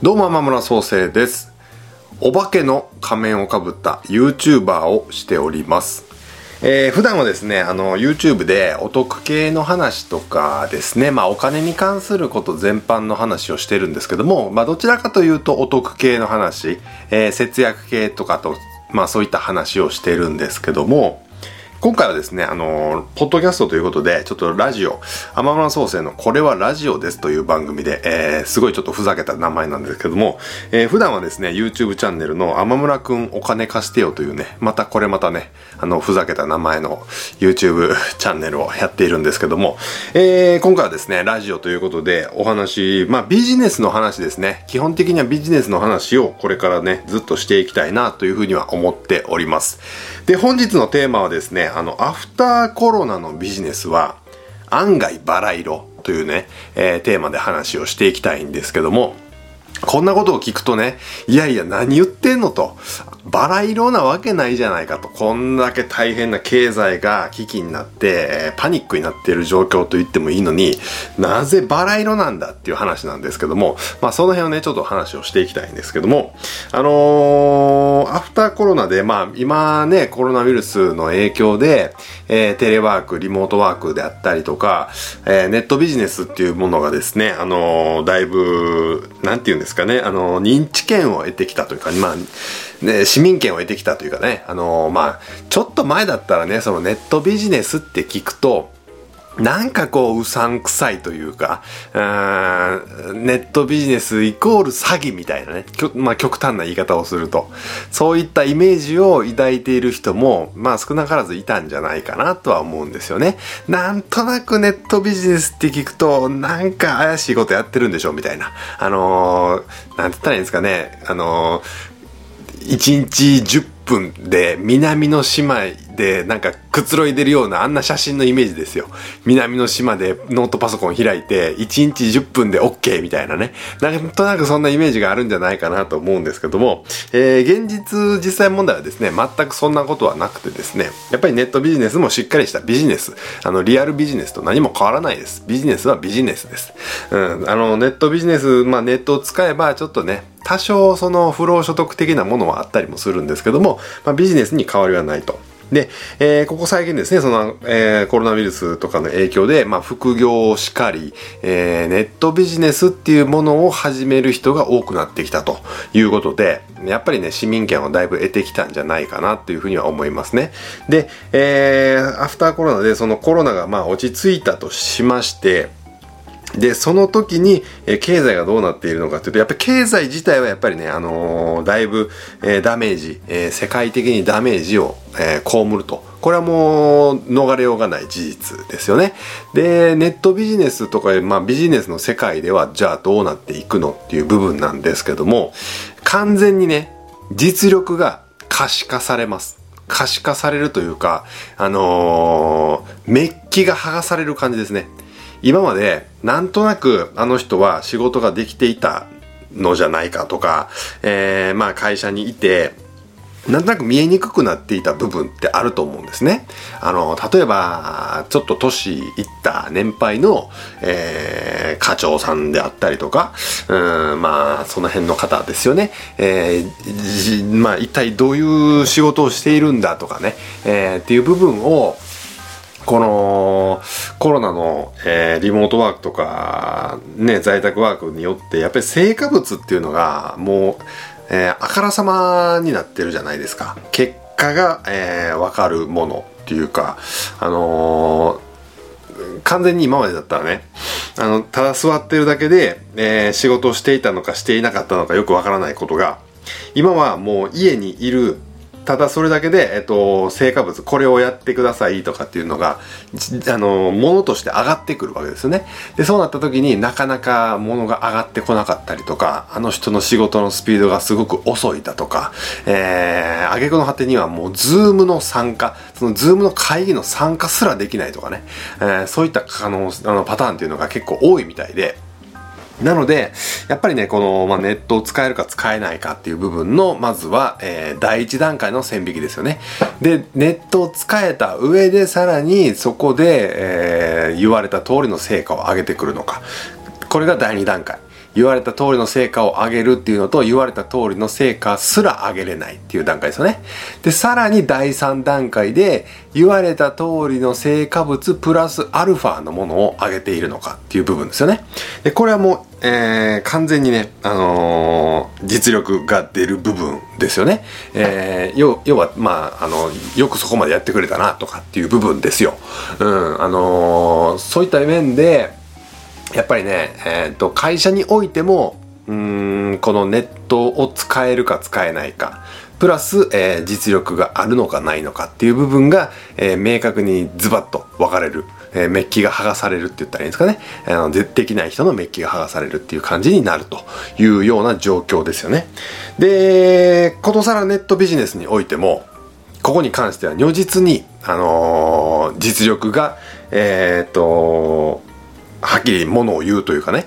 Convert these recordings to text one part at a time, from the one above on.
どうも天村創生です。お化けの仮面をかぶった YouTuber をしております。えー、普段はですね、あの、YouTube でお得系の話とかですね、まあお金に関すること全般の話をしてるんですけども、まあどちらかというとお得系の話、えー、節約系とかと、まあそういった話をしてるんですけども、今回はですね、あのー、ポッドキャストということで、ちょっとラジオ、天村創生のこれはラジオですという番組で、えー、すごいちょっとふざけた名前なんですけども、えー、普段はですね、YouTube チャンネルの天村くんお金貸してよというね、またこれまたね、あの、ふざけた名前の YouTube チャンネルをやっているんですけども、えー、今回はですね、ラジオということでお話、まあビジネスの話ですね。基本的にはビジネスの話をこれからね、ずっとしていきたいなというふうには思っております。で、本日のテーマはですね、あの、アフターコロナのビジネスは、案外バラ色というね、えー、テーマで話をしていきたいんですけども、こんなことを聞くとね、いやいや何言ってんのと、バラ色なわけないじゃないかと、こんだけ大変な経済が危機になって、パニックになっている状況と言ってもいいのに、なぜバラ色なんだっていう話なんですけども、まあその辺をね、ちょっと話をしていきたいんですけども、あのー、アフターコロナで、まあ今ね、コロナウイルスの影響で、えー、テレワーク、リモートワークであったりとか、えー、ネットビジネスっていうものがですね、あのー、だいぶ、なんて言うんですかね、あの認知権を得てきたというか、まあ、ね、市民権を得てきたというかね、あのー、まあ、ちょっと前だったらね、そのネットビジネスって聞くと、なんかこう、うさんくさいというか、うネットビジネスイコール詐欺みたいなね、まあ極端な言い方をすると、そういったイメージを抱いている人も、まあ少なからずいたんじゃないかなとは思うんですよね。なんとなくネットビジネスって聞くと、なんか怪しいことやってるんでしょうみたいな。あのー、なんて言ったらいいんですかね、あのー、1日10分で南の島でなんかくつろいでるようなあんな写真のイメージですよ。南の島でノートパソコン開いて1日10分で OK みたいなね。なんとなくそんなイメージがあるんじゃないかなと思うんですけども、えー、現実実際問題はですね、全くそんなことはなくてですね、やっぱりネットビジネスもしっかりしたビジネス、あのリアルビジネスと何も変わらないです。ビジネスはビジネスです。うん、あのネットビジネス、まあネットを使えばちょっとね、多少その不労所得的なものはあったりもするんですけども、まあ、ビジネスに変わりはないと。で、えー、ここ最近ですね、その、えー、コロナウイルスとかの影響で、まあ、副業をしかり、えー、ネットビジネスっていうものを始める人が多くなってきたということで、やっぱりね、市民権をだいぶ得てきたんじゃないかなっていうふうには思いますね。で、えー、アフターコロナで、そのコロナがまあ落ち着いたとしまして、で、その時に、え、経済がどうなっているのかというと、やっぱり経済自体はやっぱりね、あのー、だいぶ、えー、ダメージ、え世界的にダメージを、え被ると。これはもう逃れようがない事実ですよね。で、ネットビジネスとか、まあビジネスの世界では、じゃあどうなっていくのっていう部分なんですけども、完全にね、実力が可視化されます。可視化されるというか、あのメッキが剥がされる感じですね。今までなんとなくあの人は仕事ができていたのじゃないかとか、えー、まあ会社にいて、なんとなく見えにくくなっていた部分ってあると思うんですね。あの、例えば、ちょっと年いった年配の、えー、課長さんであったりとか、うん、まあ、その辺の方ですよね。えー、まあ、一体どういう仕事をしているんだとかね、えー、っていう部分を、このコロナの、えー、リモートワークとか、ね、在宅ワークによって、やっぱり成果物っていうのが、もう、えー、あからさまになってるじゃないですか。結果が、えー、わかるものっていうか、あのー、完全に今までだったらね、あの、ただ座ってるだけで、えー、仕事をしていたのかしていなかったのかよくわからないことが、今はもう家にいるただそれだけで、えっと、成果物、これをやってくださいとかっていうのが、あの、ものとして上がってくるわけですよね。で、そうなった時になかなか物が上がってこなかったりとか、あの人の仕事のスピードがすごく遅いだとか、えー、挙句の果てにはもう、 Zoom の参加、その Zoom の会議の参加すらできないとかね、えー、そういったあのあのパターンっていうのが結構多いみたいで、なので、やっぱりね、この、まあ、ネットを使えるか使えないかっていう部分の、まずは、えー、第一段階の線引きですよね。で、ネットを使えた上で、さらにそこで、えー、言われた通りの成果を上げてくるのか。これが第二段階。言われた通りの成果を上げるっていうのと言われた通りの成果すら上げれないっていう段階ですよねでさらに第3段階で言われた通りの成果物プラスアルファのものを上げているのかっていう部分ですよねでこれはもうえー、完全にね、あのー、実力が出る部分ですよね。えー、要要は、まあ、あの、よくそこまでやってくれたなとかっていう部分ですよ。うん、あのー、そういった面で、やっぱりね、えっ、と、会社においても、うん、このネットを使えるか使えないか、プラス、え実力があるのかないのかっていう部分が、え明確にズバッと分かれる。えー、メッキが剥がされるって言ったらいいんですかね。あの、できない人のメッキが剥がされるっていう感じになるというような状況ですよね。で、ことさらネットビジネスにおいても、ここに関しては如実に、あのー、実力が、えー、っと、はっきりものを言うというかね。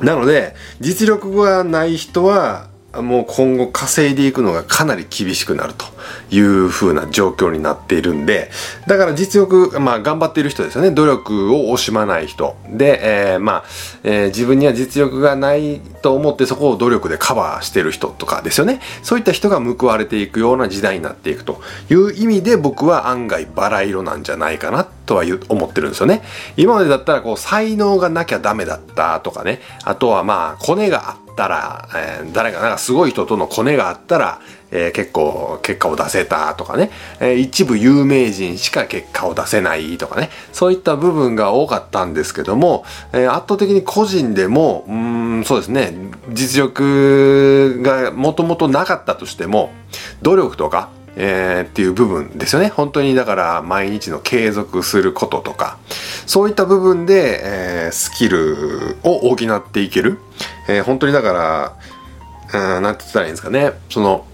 なので、実力がない人は、もう今後稼いでいくのがかなり厳しくなるという風な状況になっているんで、だから実力、まあ頑張っている人ですよね。努力を惜しまない人。で、えー、まあ、えー、自分には実力がないと思ってそこを努力でカバーしてる人とかですよね。そういった人が報われていくような時代になっていくという意味で僕は案外バラ色なんじゃないかなとは思ってるんですよね。今までだったらこう才能がなきゃダメだったとかね。あとはまあコネがあったたら、えー、誰かなんかすごい人とのコネがあったら、えー、結構結果を出せたとかね、えー、一部有名人しか結果を出せないとかね、そういった部分が多かったんですけども、えー、圧倒的に個人でも、うん、そうですね、実力がもともとなかったとしても、努力とか、えー、っていう部分ですよね。本当にだから毎日の継続することとか、そういった部分で、えー、スキルを補っていける。えー、本当にだから、うん、なんて言ったらいいんですかね。その、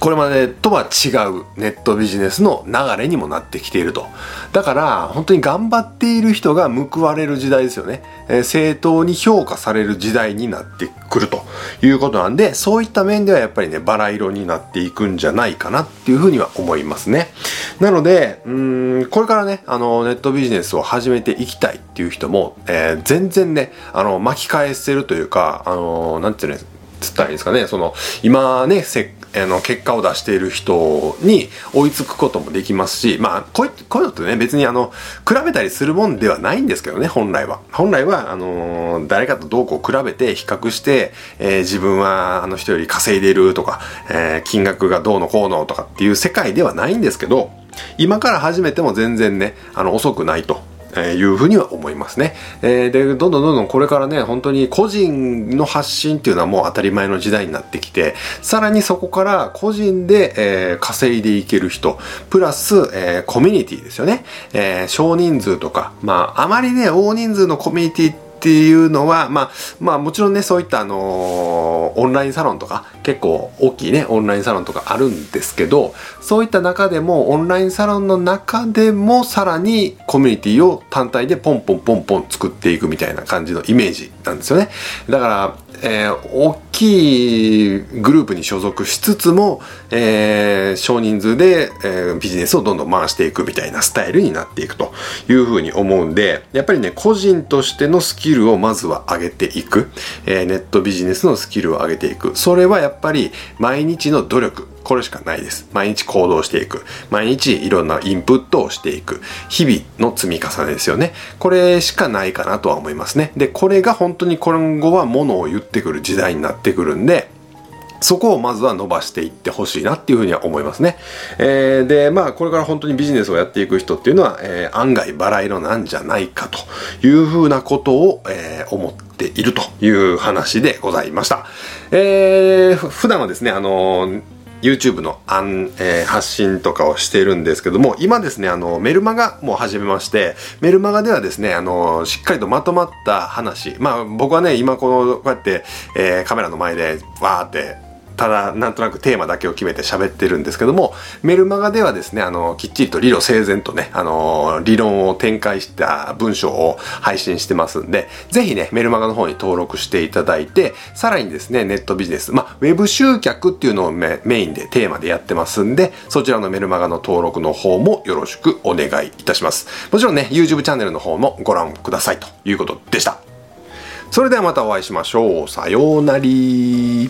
これまでとは違うネットビジネスの流れにもなってきていると。だから、本当に頑張っている人が報われる時代ですよね。えー、正当に評価される時代になってくるということなんで、そういった面ではやっぱりね、バラ色になっていくんじゃないかなっていうふうには思いますね。なので、うん、これからね、あの、ネットビジネスを始めていきたいっていう人も、えー、全然ね、あの、巻き返せるというか、あの、なんていうの、つったらいいですかね、その、今ね、せあの結果を出している人に追いつくこともできますし、まあ、こういうこういうのってね、別にあの、比べたりするもんではないんですけどね、本来は。本来は、あの、誰かとどうこう比べて比較して、えー、自分はあの人より稼いでるとか、えー、金額がどうのこうのとかっていう世界ではないんですけど、今から始めても全然ね、あの、遅くないと。えー、いうふうには思いますね。えー、で、どんどんどんどんこれからね、本当に個人の発信っていうのはもう当たり前の時代になってきて、さらにそこから個人で、えー、稼いでいける人、プラス、えー、コミュニティですよね。えー、少人数とか、まあ、あまりね、大人数のコミュニティってっていうのは、まあ、まあもちろんね、そういったあのー、オンラインサロンとか、結構大きいね、オンラインサロンとかあるんですけど、そういった中でも、オンラインサロンの中でも、さらにコミュニティを単体でポンポンポンポン作っていくみたいな感じのイメージなんですよね。だから、えー、きいグループに所属しつつも、えー、少人数で、えー、ビジネスをどんどん回していくみたいなスタイルになっていくというふうに思うんで、やっぱりね、個人としてのスキルをまずは上げていく、えー、ネットビジネスのスキルを上げていく。それはやっぱり毎日の努力、これしかないです。毎日行動していく。毎日いろんなインプットをしていく。日々の積み重ねですよね。これしかないかなとは思いますね。で、これが本当に今後はものを言ってくる時代になってくるんで、そこをまずは伸ばしていってほしいなっていうふうには思いますね。えー、で、まあ、これから本当にビジネスをやっていく人っていうのは、えー、案外バラ色なんじゃないかというふうなことを、えー、思っているという話でございました。えー、普段はですね、あのー YouTube のあん、えー、発信とかをしているんですけども、今ですね、あの、メルマガも始めまして、メルマガではですね、あの、しっかりとまとまった話、まあ僕はね、今この、こうやって、えー、カメラの前で、わーってただなんとなくテーマだけを決めて喋ってるんですけどもメルマガではですねあのきっちりと理路整然とねあの理論を展開した文章を配信してますんでぜひねメルマガの方に登録していただいてさらにですねネットビジネスまあウェブ集客っていうのをメインでテーマでやってますんでそちらのメルマガの登録の方もよろしくお願いいたします。もちろんね YouTube チャンネルの方もご覧くださいということでした。それではまたお会いしましょう。さようなり